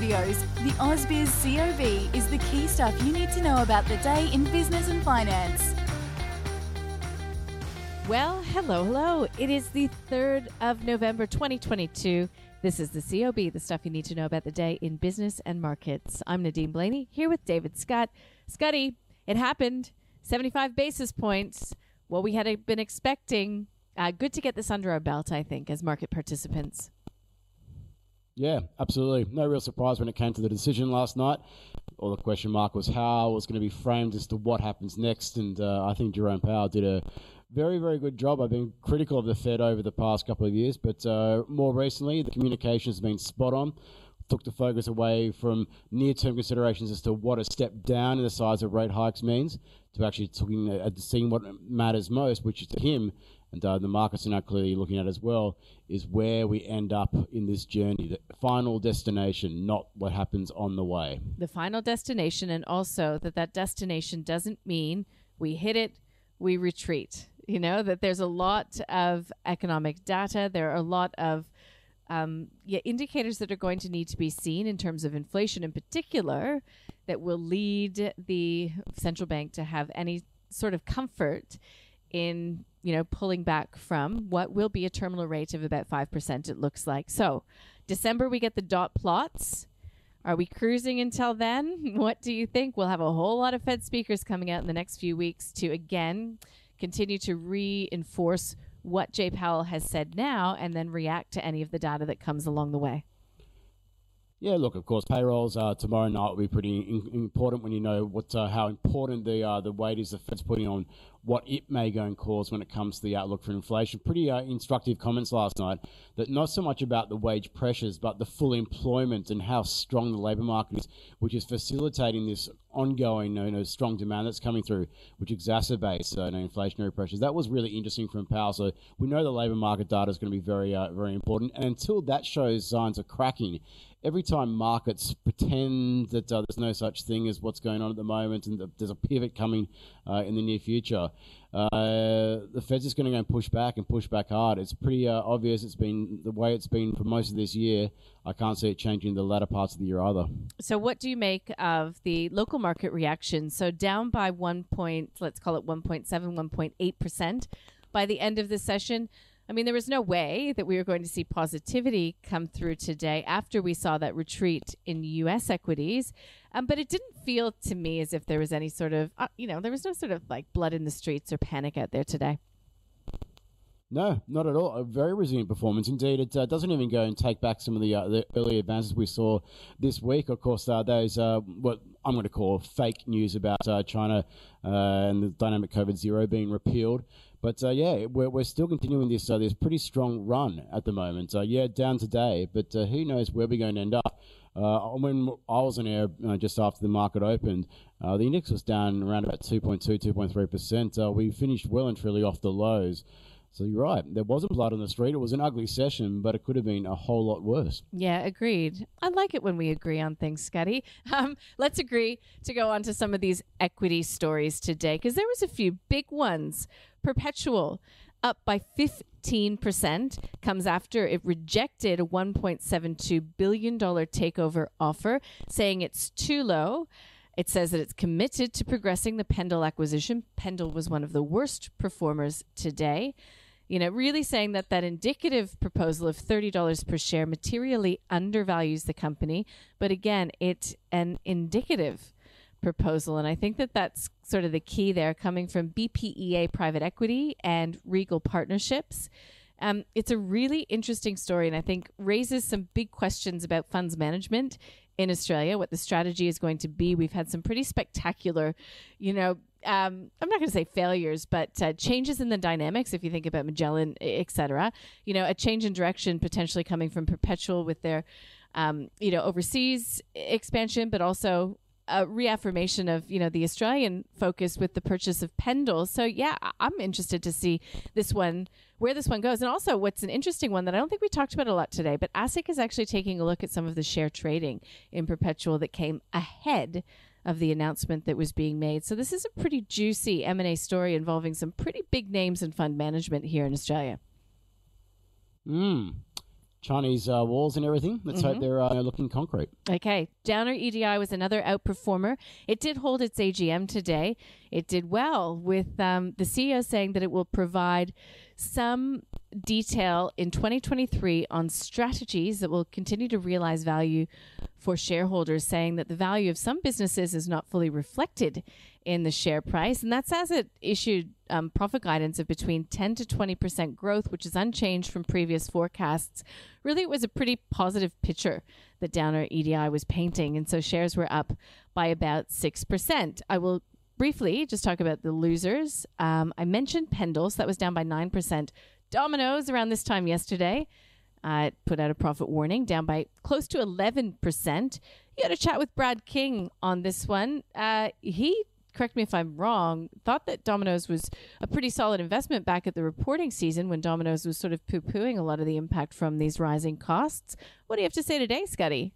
Studios, the AusBiz COB is the key stuff you need to know about the day in business and finance. Well, hello, hello. It is the 3rd of November 2022. This is the COB, the stuff you need to know about the day in business and markets. I'm Nadine Blayney here with David Scott. Scotty, it happened. 75 basis points. What we had been expecting. Uh, good to get this under our belt, I think, as market participants. Yeah, absolutely. No real surprise when it came to the decision last night. All the question mark was how it was going to be framed as to what happens next. And uh, I think Jerome Powell did a very, very good job. I've been critical of the Fed over the past couple of years, but uh, more recently, the communication has been spot on. Took the focus away from near term considerations as to what a step down in the size of rate hikes means to actually looking at seeing what matters most, which is to him and uh, the markets are now clearly looking at as well, is where we end up in this journey, the final destination, not what happens on the way. The final destination, and also that that destination doesn't mean we hit it, we retreat. You know, that there's a lot of economic data, there are a lot of um, yeah, indicators that are going to need to be seen in terms of inflation in particular that will lead the central bank to have any sort of comfort in you know pulling back from what will be a terminal rate of about 5% it looks like. So december we get the dot plots. Are we cruising until then? What do you think? We'll have a whole lot of fed speakers coming out in the next few weeks to again continue to reinforce what jay powell has said now and then react to any of the data that comes along the way. Yeah, look, of course, payrolls uh, tomorrow night will be pretty in- important when you know what uh, how important the uh, the weight is the Fed's putting on what it may go and cause when it comes to the outlook for inflation. Pretty uh, instructive comments last night that not so much about the wage pressures, but the full employment and how strong the labour market is, which is facilitating this ongoing you know, strong demand that's coming through, which exacerbates uh, you know, inflationary pressures. That was really interesting from Powell. So we know the labour market data is going to be very uh, very important, and until that shows signs of cracking every time markets pretend that uh, there's no such thing as what's going on at the moment and the, there's a pivot coming uh, in the near future, uh, the Fed's just going to go and push back and push back hard. It's pretty uh, obvious. It's been the way it's been for most of this year. I can't see it changing the latter parts of the year either. So, what do you make of the local market reaction? So, down by one point, let's call it 1.7, 1.8 percent by the end of the session. I mean, there was no way that we were going to see positivity come through today after we saw that retreat in U.S. equities. Um, but it didn't feel to me as if there was any sort of, uh, you know, there was no sort of like blood in the streets or panic out there today. No, not at all. A very resilient performance indeed. It uh, doesn't even go and take back some of the, uh, the early advances we saw this week. Of course, uh, those uh, what I'm going to call fake news about uh, China uh, and the dynamic COVID zero being repealed. But uh, yeah, we're, we're still continuing this uh, this pretty strong run at the moment. Uh, yeah, down today, but uh, who knows where we're going to end up. Uh, when I was on air uh, just after the market opened, the index was down around about 2.2, 2.3%. we finished well and truly off the lows. So you're right. There wasn't blood on the street. It was an ugly session, but it could have been a whole lot worse. Yeah, agreed. I like it when we agree on things, Scotty. Um, let's agree to go on to some of these equity stories today because there was a few big ones. Perpetual up by 15% comes after it rejected a $1.72 billion takeover offer, saying it's too low. It says that it's committed to progressing the Pendal acquisition. Pendal was one of the worst performers today you know, really saying that that indicative proposal of $30 per share materially undervalues the company. But again, it's an indicative proposal. And I think that that's sort of the key there coming from BPEA Private Equity and Regal Partnerships. Um, it's a really interesting story, and I think raises some big questions about funds management in Australia, what the strategy is going to be. We've had some pretty spectacular, you know, um, I'm not going to say failures, but uh, changes in the dynamics. If you think about Magellan, etc., you know, a change in direction potentially coming from Perpetual with their, um, you know, overseas expansion, but also a reaffirmation of you know the Australian focus with the purchase of Pendal. So yeah, I'm interested to see this one where this one goes, and also what's an interesting one that I don't think we talked about a lot today. But ASIC is actually taking a look at some of the share trading in Perpetual that came ahead of the announcement that was being made. So this is a pretty juicy M&A story involving some pretty big names in fund management here in Australia. Mm. Chinese uh, walls and everything. Let's hope they're uh, looking concrete. Okay. Downer EDI was another outperformer. It did hold its AGM today. It did well with um, the CEO saying that it will provide some detail in 2023 on strategies that will continue to realize value for shareholders, saying that the value of some businesses is not fully reflected in the share price. And that's as it issued um, profit guidance of between 10 to 20% growth, which is unchanged from previous forecasts. Really, it was a pretty positive picture that Downer EDI was painting. And so shares were up by about 6%. I will briefly just talk about the losers. Um, I mentioned Pendal, so that was down by 9%. Domino's around this time yesterday uh, put out a profit warning, down by close to 11%. You had a chat with Brad King on this one. Uh, he, correct me if I'm wrong, thought that Domino's was a pretty solid investment back at the reporting season when Domino's was sort of poo pooing a lot of the impact from these rising costs. What do you have to say today, Scotty?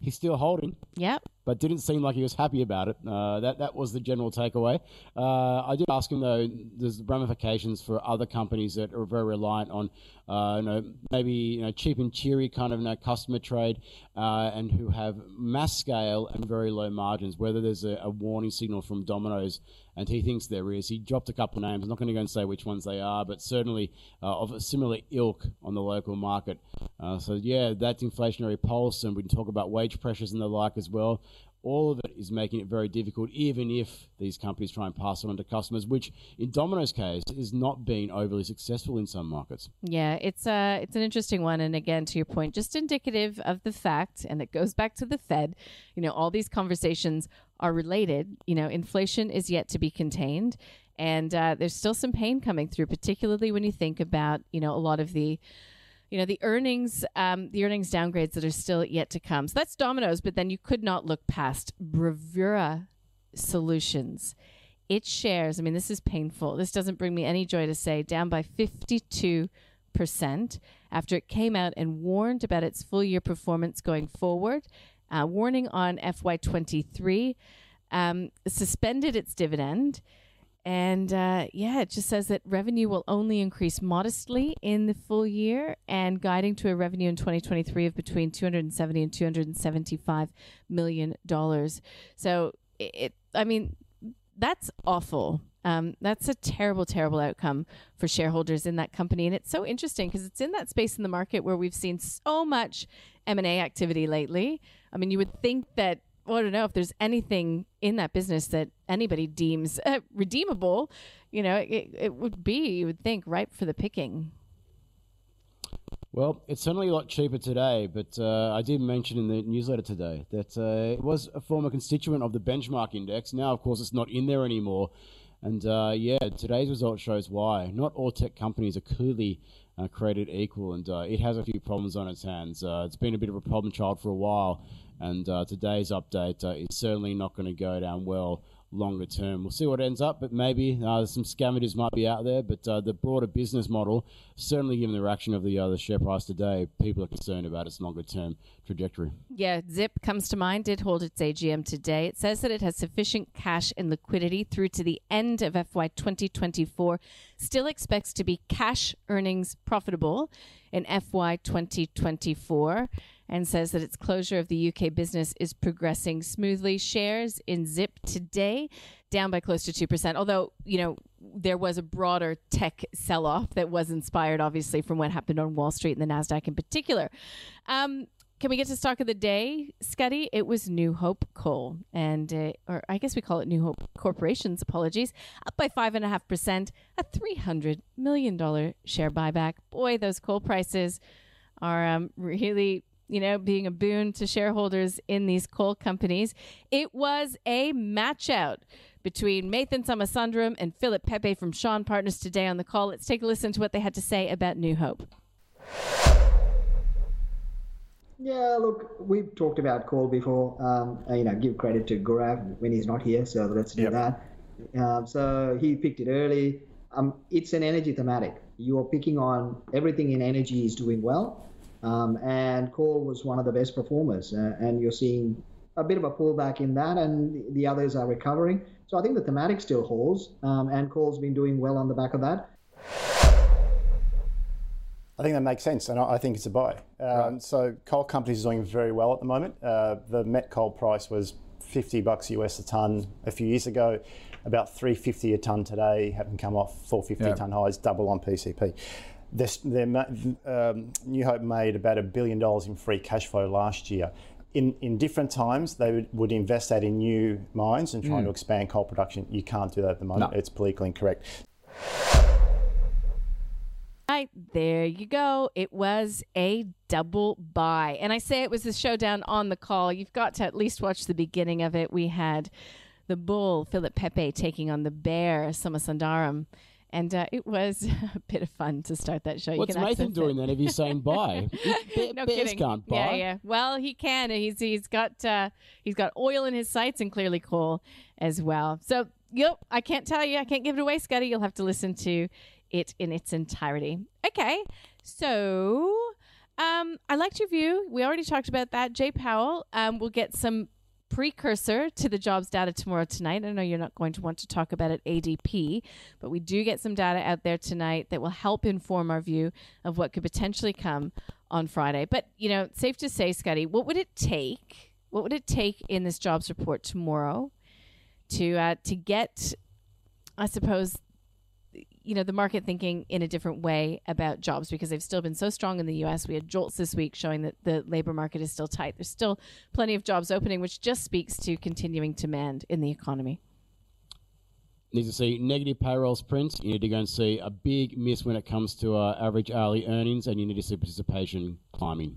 He's still holding. Yep. But didn't seem like he was happy about it. Uh, that that was the general takeaway. Uh, I did ask him though. There's ramifications for other companies that are very reliant on, uh, you know, maybe you know cheap and cheery kind of you know, customer trade, uh, and who have mass scale and very low margins. Whether there's a, a warning signal from Domino's, and he thinks there is. He dropped a couple of names. I'm not going to go and say which ones they are, but certainly uh, of a similar ilk on the local market. Uh, so yeah, that's inflationary pulse, and we can talk about wage pressures and the like as well all of it is making it very difficult, even if these companies try and pass it on to customers, which in Domino's case is not being overly successful in some markets. Yeah, it's a it's an interesting one, and again, to your point, just indicative of the fact, and it goes back to the Fed. You know, all these conversations are related. You know, inflation is yet to be contained, and uh, there's still some pain coming through, particularly when you think about you know a lot of the you know the earnings um, the earnings downgrades that are still yet to come. So that's Domino's but then you could not look past bravura solutions. Its shares i mean this is painful. This doesn't bring me any joy to say down by 52% after it came out and warned about its full year performance going forward uh, warning on fy23 um, suspended its dividend and uh, yeah, it just says that revenue will only increase modestly in the full year and guiding to a revenue in 2023 of between 270 and 275 million dollars. So it, I mean, that's awful. Um, that's a terrible, terrible outcome for shareholders in that company, and it's so interesting because it's in that space in the market where we've seen so much M and A activity lately. I mean, you would think that well, I don't know if there's anything in that business that anybody deems uh, redeemable. You know, it, it would be, you would think, ripe for the picking. Well, it's certainly a lot cheaper today, but uh, I did mention in the newsletter today that uh, it was a former constituent of the benchmark index. Now, of course, it's not in there anymore. And uh, yeah, today's result shows why. Not all tech companies are clearly uh, created equal, and uh, it has a few problems on its hands. Uh, it's been a bit of a problem child for a while, and uh, today's update uh, is certainly not going to go down well longer term. We'll see what ends up, but maybe uh, some scavengers might be out there. But uh, the broader business model, certainly given the reaction of the, uh, the share price today, people are concerned about its longer term trajectory. Yeah, Zip comes to mind, did hold its AGM today. It says that it has sufficient cash and liquidity through to the end of FY 2024, still expects to be cash earnings profitable in FY 2024 and says that its closure of the UK business is progressing smoothly. Shares in Zip today down by close to 2%. Although, you know, there was a broader tech sell off that was inspired, obviously, from what happened on Wall Street and the NASDAQ in particular. Um, can we get to stock of the day, Scotty? It was New Hope Coal, and uh, or I guess we call it New Hope Corporations. Apologies, up by five and a half percent, a three hundred million dollar share buyback. Boy, those coal prices are um, really you know, being a boon to shareholders in these coal companies. It was a match out between Mathan Somasundaram and Philip Pepe from Shaw and Partners today on the call. Let's take a listen to what they had to say about New Hope. Yeah, look, we've talked about coal before. Um, you know, give credit to Gaurav when he's not here, so let's do yep. that. Um, so he picked it early. Um, it's an energy thematic. You're picking on everything in energy is doing well, um, and coal was one of the best performers. Uh, and you're seeing a bit of a pullback in that, and the others are recovering. So I think the thematic still holds, um, and coal's been doing well on the back of that. I think that makes sense, and I think it's a buy. Um, right. So coal companies are doing very well at the moment. Uh, the met coal price was 50 bucks US a ton a few years ago, about 350 a ton today, having come off 450 yeah. ton highs, double on PCP. This, um, New Hope made about a billion dollars in free cash flow last year. In, in different times, they would, would invest that in new mines and trying mm. to expand coal production. You can't do that at the moment. No. It's politically incorrect. Right, there you go. It was a double buy. And I say it was the showdown on the call. You've got to at least watch the beginning of it. We had the bull, Philip Pepe, taking on the bear, Somasundaram. And uh, it was a bit of fun to start that show. What's Mathan doing it. then if he's saying buy? no Bears kidding. can't buy. Yeah, yeah. Well, he can. He's he's got uh, he's got oil in his sights and clearly coal as well. So, yep, I can't tell you. I can't give it away, Scotty. You'll have to listen to it in its entirety. Okay, so um, I liked your view. We already talked about that. Jay Powell um, will get some precursor to the jobs data tomorrow tonight. I know you're not going to want to talk about it ADP, but we do get some data out there tonight that will help inform our view of what could potentially come on Friday. But, you know, safe to say, Scotty, what would it take? What would it take in this jobs report tomorrow to uh, to get, I suppose, you know the market thinking in a different way about jobs because they've still been so strong in the US. We had JOLTS this week showing that the labor market is still tight. There's still plenty of jobs opening, which just speaks to continuing demand in the economy. Need to see negative payrolls prints. You need to go and see a big miss when it comes to uh, average hourly earnings, and you need to see participation climbing.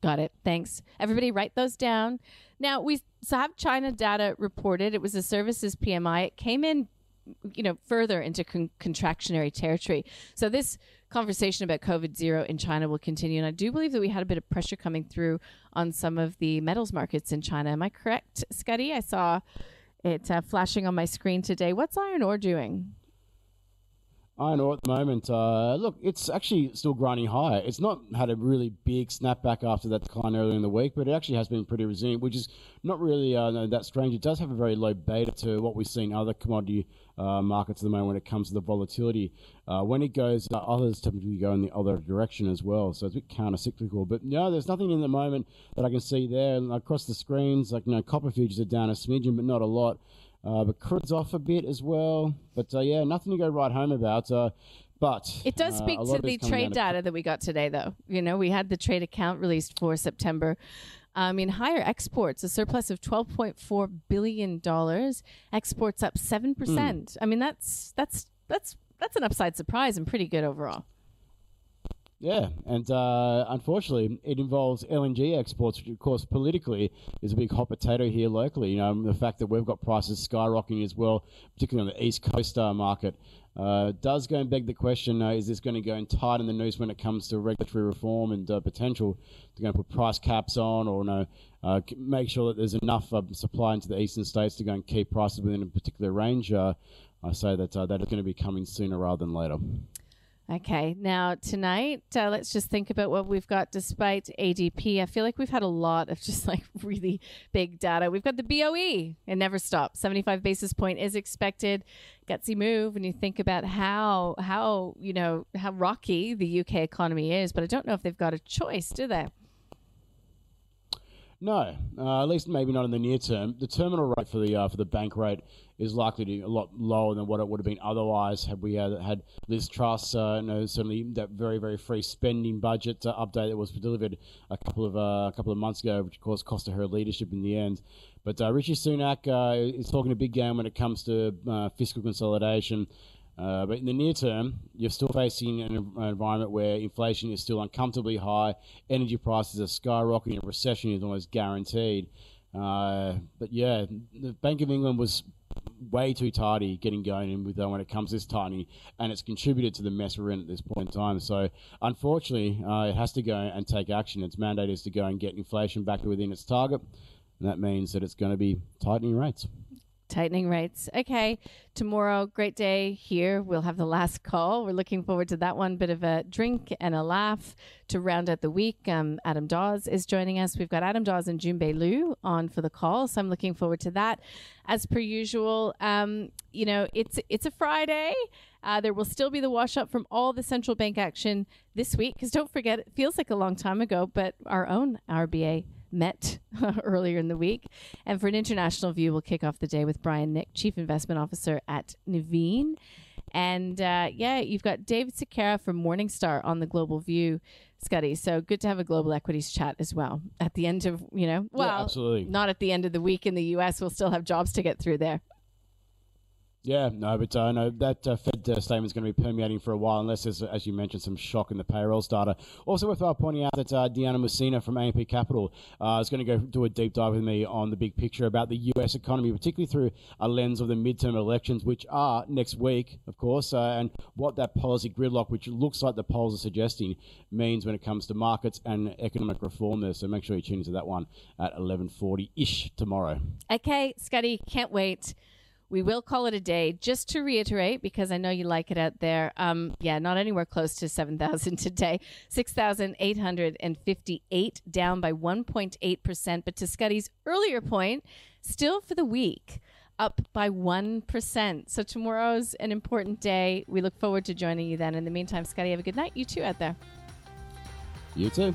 Got it. Thanks. Everybody, write those down. Now, we have China data reported. It was a services PMI. It came in you know, further into con- contractionary territory. So this conversation about COVID zero in China will continue, and I do believe that we had a bit of pressure coming through on some of the metals markets in China. Am I correct, Scotty? I saw it uh, flashing on my screen today. What's iron ore doing? Iron ore at the moment, uh, look, it's actually still grinding higher. It's not had a really big snapback after that decline earlier in the week, but it actually has been pretty resilient, which is not really uh, that strange. It does have a very low beta to what we've seen other commodity uh, markets at the moment when it comes to the volatility. Uh, when it goes, uh, others typically go in the other direction as well, so it's a bit counter-cyclical. But no, there's nothing in the moment that I can see there. across the screens, like you know, copper futures are down a smidgen, but not a lot. Uh, but crud's off a bit as well. But uh, yeah, nothing to go right home about. Uh, but it does uh, speak to the trade data that we got today, though. You know, we had the trade account released for September. I mean, higher exports, a surplus of $12.4 billion, exports up 7%. Mm. I mean, that's, that's, that's, that's an upside surprise and pretty good overall. Yeah, and uh, unfortunately, it involves LNG exports, which, of course, politically is a big hot potato here locally. You know, the fact that we've got prices skyrocketing as well, particularly on the East Coast uh, market, uh, does go and beg the question: uh, Is this going to go and tighten the noose when it comes to regulatory reform and uh, potential to go and put price caps on, or no, uh, make sure that there's enough supply into the eastern states to go and keep prices within a particular range? I say that that is going to be coming sooner rather than later. Okay, now tonight, uh, let's just think about what we've got despite ADP. I feel like we've had a lot of just like really big data. We've got the BOE, it never stops. 75 basis point is expected. Gutsy move when you think about how, how, you know, how rocky the UK economy is, but I don't know if they've got a choice, do they? No, uh, at least maybe not in the near term. The terminal rate for the uh, for the bank rate is likely to be a lot lower than what it would have been otherwise had we had, had Liz Truss, uh, you know, certainly that very very free spending budget uh, update that was delivered a couple of uh, a couple of months ago, which of course cost her leadership in the end. But uh, Rishi Sunak is talking a big game when it comes to fiscal consolidation. Uh, but in the near term, you're still facing an, an, environment where inflation is still uncomfortably high, energy prices are skyrocketing, a recession is almost guaranteed. Uh, but yeah, the Bank of England was way too tardy getting going in with uh, when it comes this tightening, and it's contributed to the mess we're in at this point in time. So, unfortunately, uh, it has to go and take action. Its mandate is to go and get inflation back within its target, and that means that it's going to be tightening rates. Tightening rates. Okay. Tomorrow, great day here. We'll have the last call. We're looking forward to that one. Bit of a drink and a laugh to round out the week. Um, Adam Dawes is joining us. We've got Adam Dawes and Junbei Liu on for the call. So I'm looking forward to that. As per usual, um, you know, it's it's a Friday. Uh, there will still be the wash up from all the central bank action this week. Because don't forget, it feels like a long time ago, but our own RBA met earlier in the week. And for an international view, we'll kick off the day with Brian Nick, Chief Investment Officer at Nuveen. And uh, yeah, you've got David Sekera from Morningstar on the Global View, Scotty. So good to have a global equities chat as well at the end of, you know, well, yeah, absolutely. not at the end of the week in the US. We'll still have jobs to get through there. Yeah, no, but uh, no, that uh, Fed uh, statement is going to be permeating for a while, unless there's, as you mentioned, some shock in the payrolls data. Also, worthwhile pointing out that uh, Diana Mousina from AMP Capital uh, is going to go do a deep dive with me on the big picture about the U.S. economy, particularly through a lens of the midterm elections, which are next week, of course, uh, and what that policy gridlock, which looks like the polls are suggesting, means when it comes to markets and economic reform there. So make sure you tune into that one at 11:40 ish tomorrow. Okay, Scotty, can't wait we will call it a day. Just to reiterate, because I know you like it out there. Um, yeah, not anywhere close to 7,000 today. 6,858, down by 1.8%. But to Scotty's earlier point, still for the week, up by 1%. So tomorrow's an important day. We look forward to joining you then. In the meantime, Scotty, have a good night. You too out there. You too.